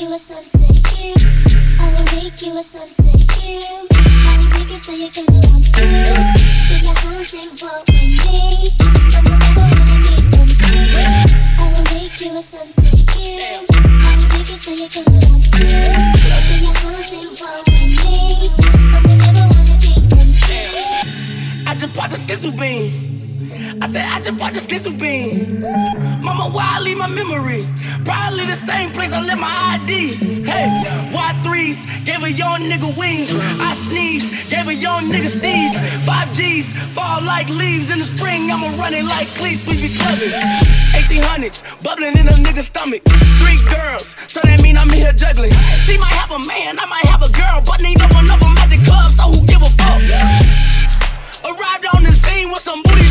you a sunset view. I will make you a sunset view. I will make it so you're gonna want to. Get your arms involved with me. I'm the never wanna be empty. I will make you a sunset view. I will make it so you're gonna want to. Get your arms involved with me. I'm the never wanna be empty. I just bought the sizzle bean. I said I just bought the sizzle bean. Mama, why I leave my memory? Probably the same place I left my ID. Hey, Y3s gave a young nigga wings. I sneeze, gave a young nigga sneeze. Five G's fall like leaves in the spring. I'ma run it like cleats, we be clubbing. 1800s bubbling in a nigga's stomach. Three girls, so that mean I'm here juggling. She might have a man, I might have a girl, but neither one of them at the club, so who give a fuck? Arrived on the scene with some booty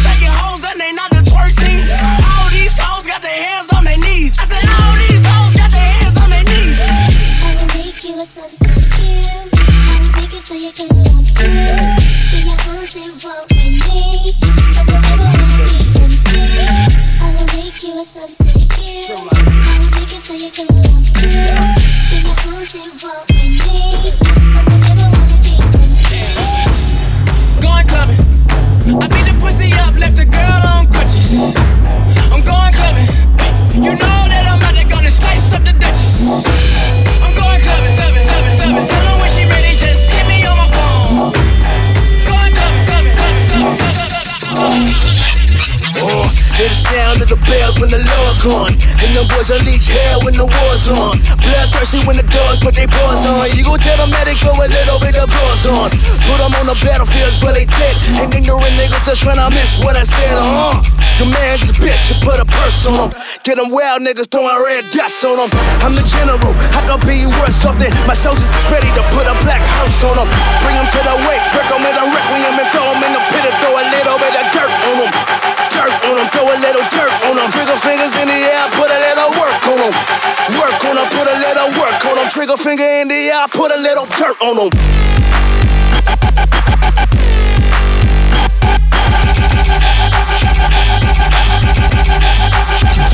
hoes and they not the twerk team. All these hoes got their hands on their knees. I said all these hoes got their hands on their knees. I will make you a sunset view. I will make it so you're gonna want to. Get your arms involved with me. I'm the never wanna be empty. I will make you a sunset view. I will make it so you're gonna want to. Get your arms involved with me. I'm the never wanna be empty. Going clubbing. I the pussy up, left a girl on crutches. I'm going clubbing. You know that I'm out there gonna slice up the Duchess. I'm going clubbing, clubbing, clubbing, clubbing. Tell her when she ready, just hit me on my phone. Going clubbing, clubbing, clubbing, clubbing, clubbing. Uh, hear the sound of the bells when the Lord gone. And the boys unleash hell when the war's on. Bloodthirsty when the doors put their paws on. You gon' tell them that they go a little bit of applause on. Put them on the battlefields where they dead. And ignorant niggas just tryna miss what I said, uh. The man's a bitch, you put a purse on him. Get them wild niggas throwing red dots on them. I'm the general, I can be worth something. My soldiers is ready to put a black house on them. Bring them to the wake, break them in the requiem and throw them in the pit and throw a little bit of dirt on them. Dirt on them, throw a little dirt on them. Trigger fingers in the air, put a little work on them. Work on them, put a little work on them. Trigger finger in the air, put a little dirt on them.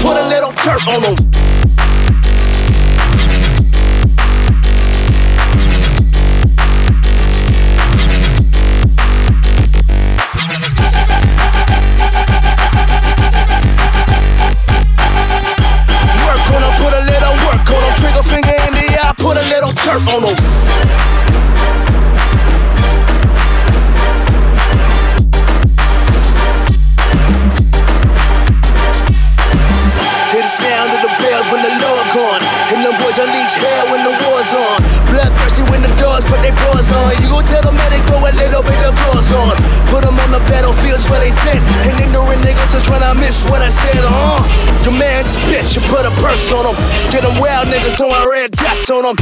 Put a little dirt on them. A little dirt on them. Boys unleash hell when the war's on. Bloodthirsty when the doors put their paws on. You gon' tell them that they throw a little bit of applause on. Put them on the battlefields where they dead. And ignorant niggas just tryna miss what I said, uh. The man's bitch, you put a purse on them. Get them wild niggas throwing red dots on them.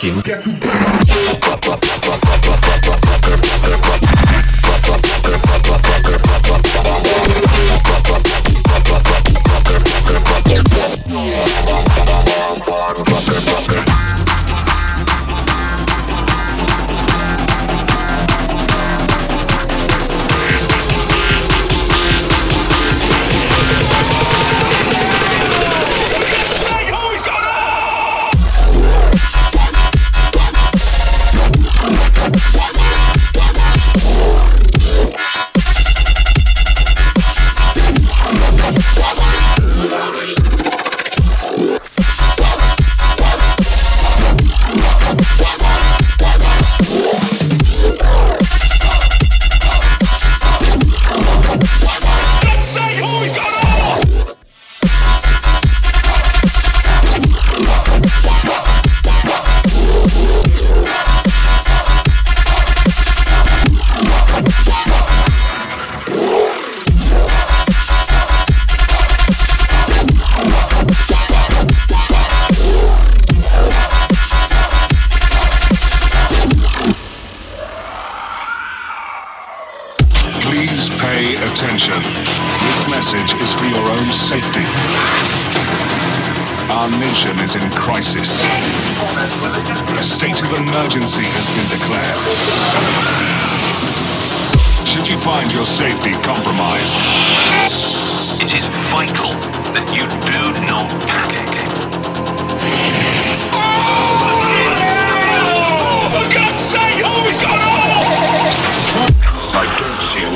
fucking. Guess who's back? Please pay attention. This message is for your own safety. Our nation is in crisis. A state of emergency has been declared. Should you find your safety compromised, it is vital that you do not panic.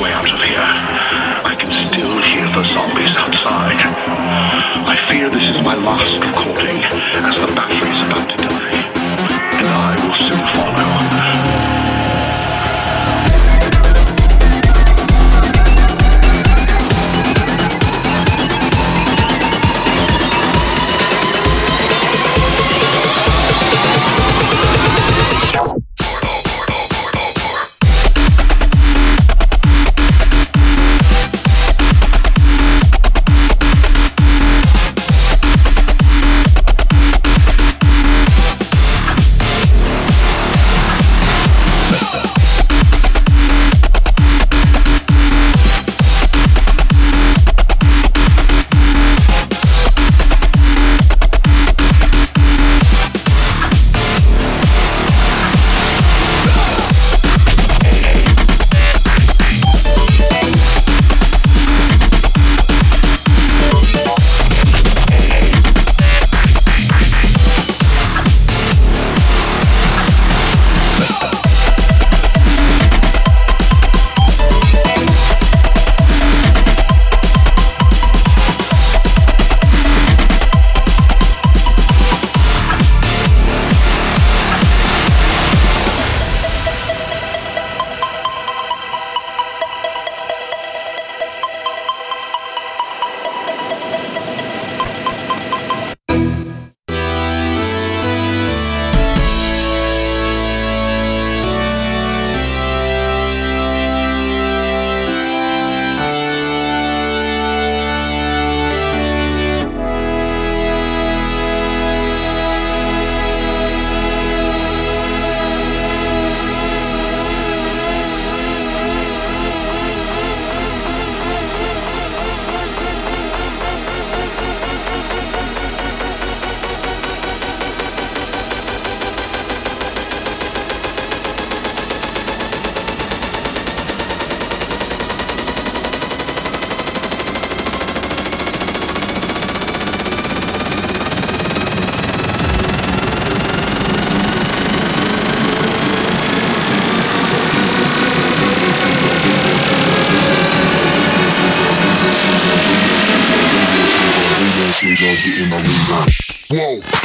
Way out of here. I can still hear the zombies outside. I fear this is my last recording as the battery is about to die. shades are getting my window. Whoa.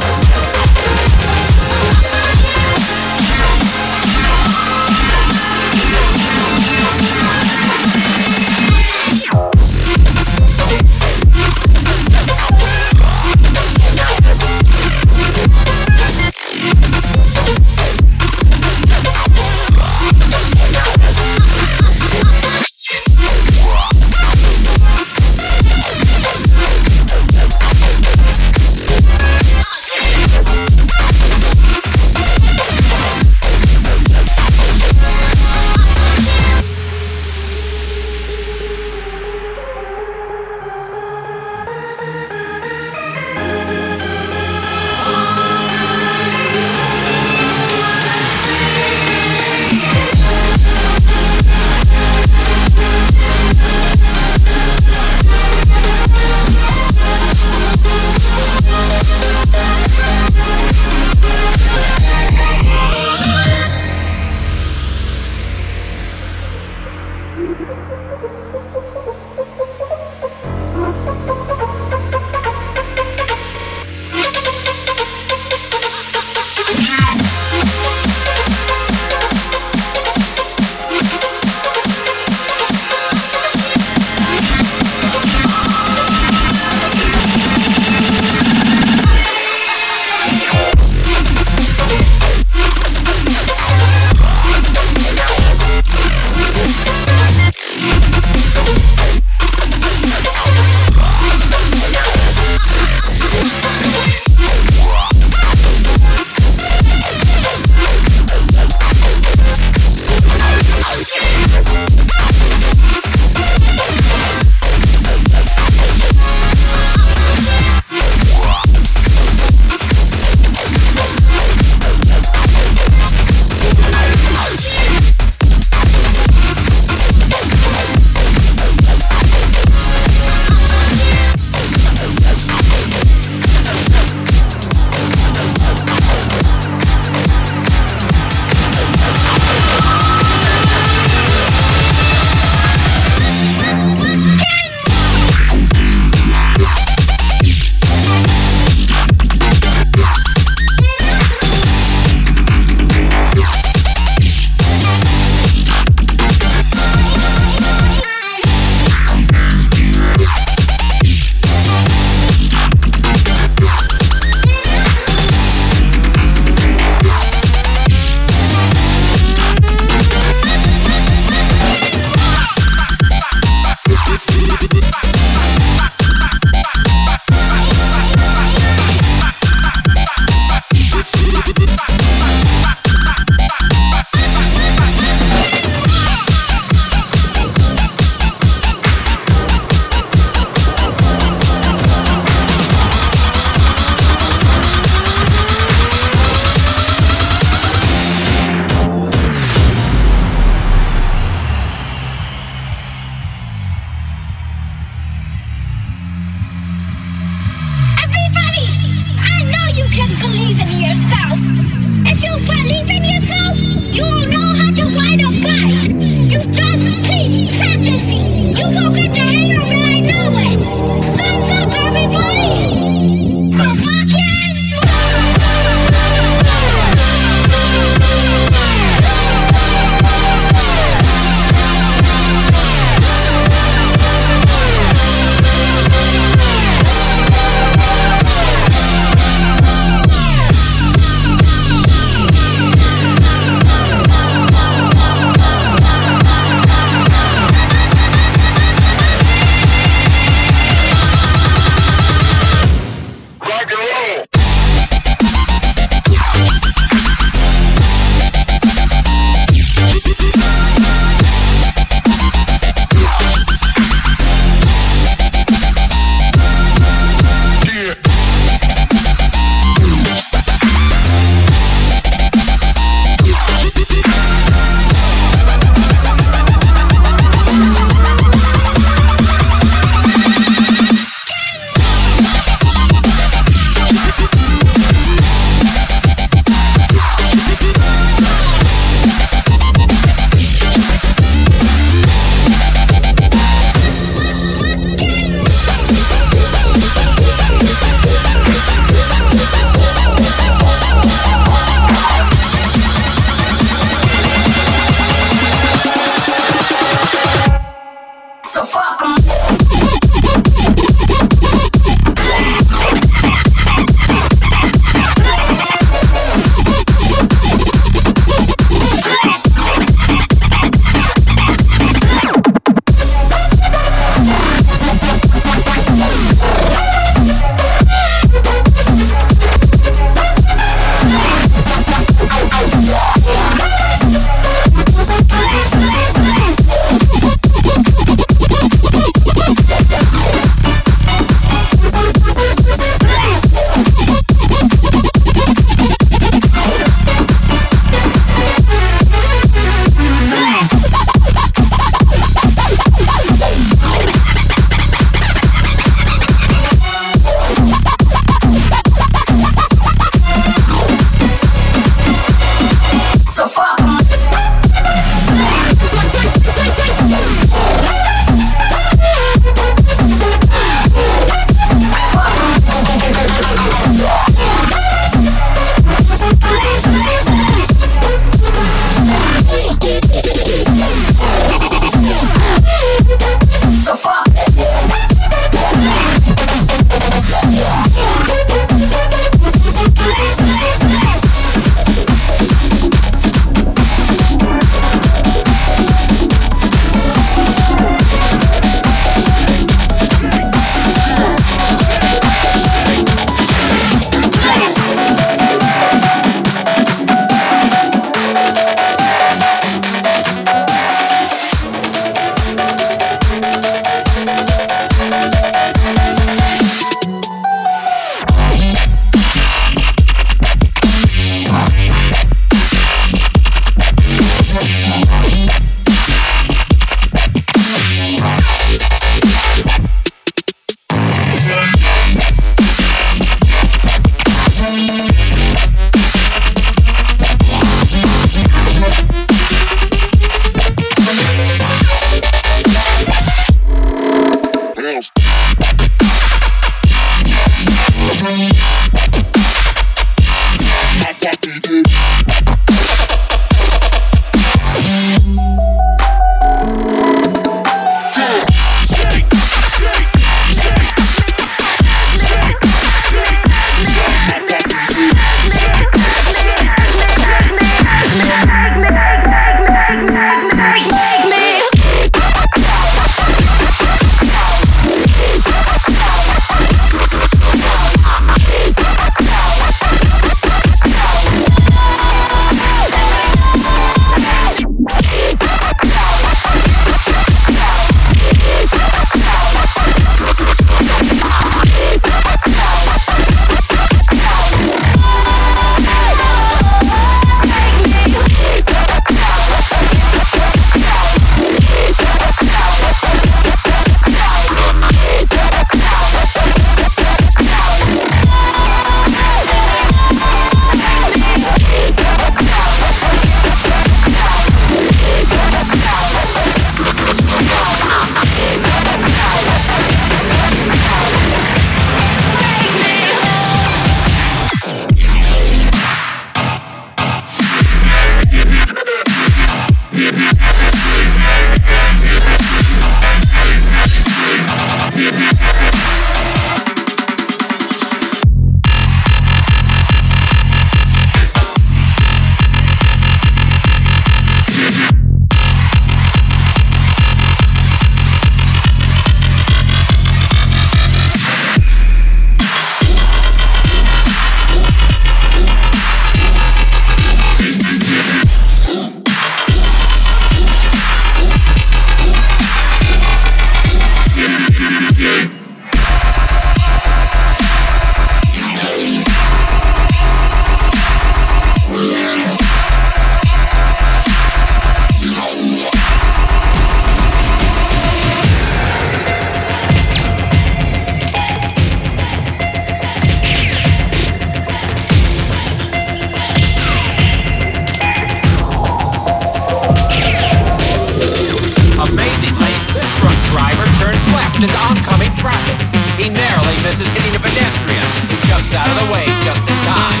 Misses hitting a pedestrian, who jumps out of the way just in time.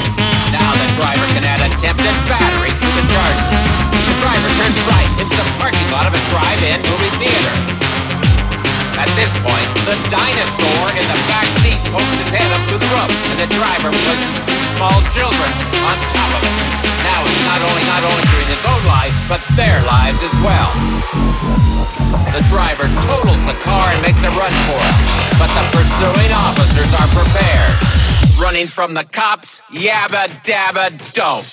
Now the driver can add attempted battery to the charges. The driver turns right into the parking lot of a drive-in movie theater. At this point, the dinosaur in the back seat pokes his head up to the roof, and the driver pushes two small children on top of it. Now it's not only not only endangering his own life, but their lives as well. The driver totals the car and makes a run for it, but the pursuing officers are prepared. Running from the cops, yabba dabba don't.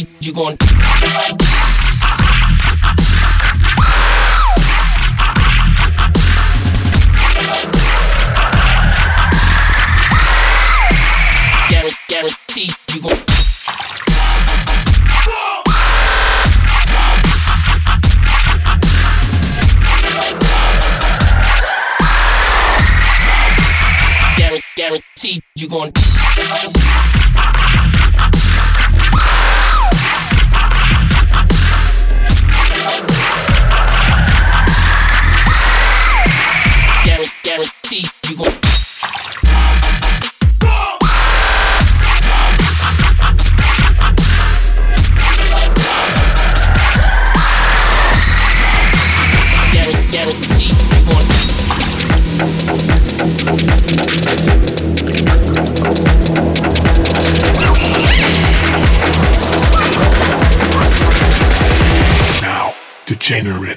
You gon' guarantee you gon' guarantee you gon' degenerate.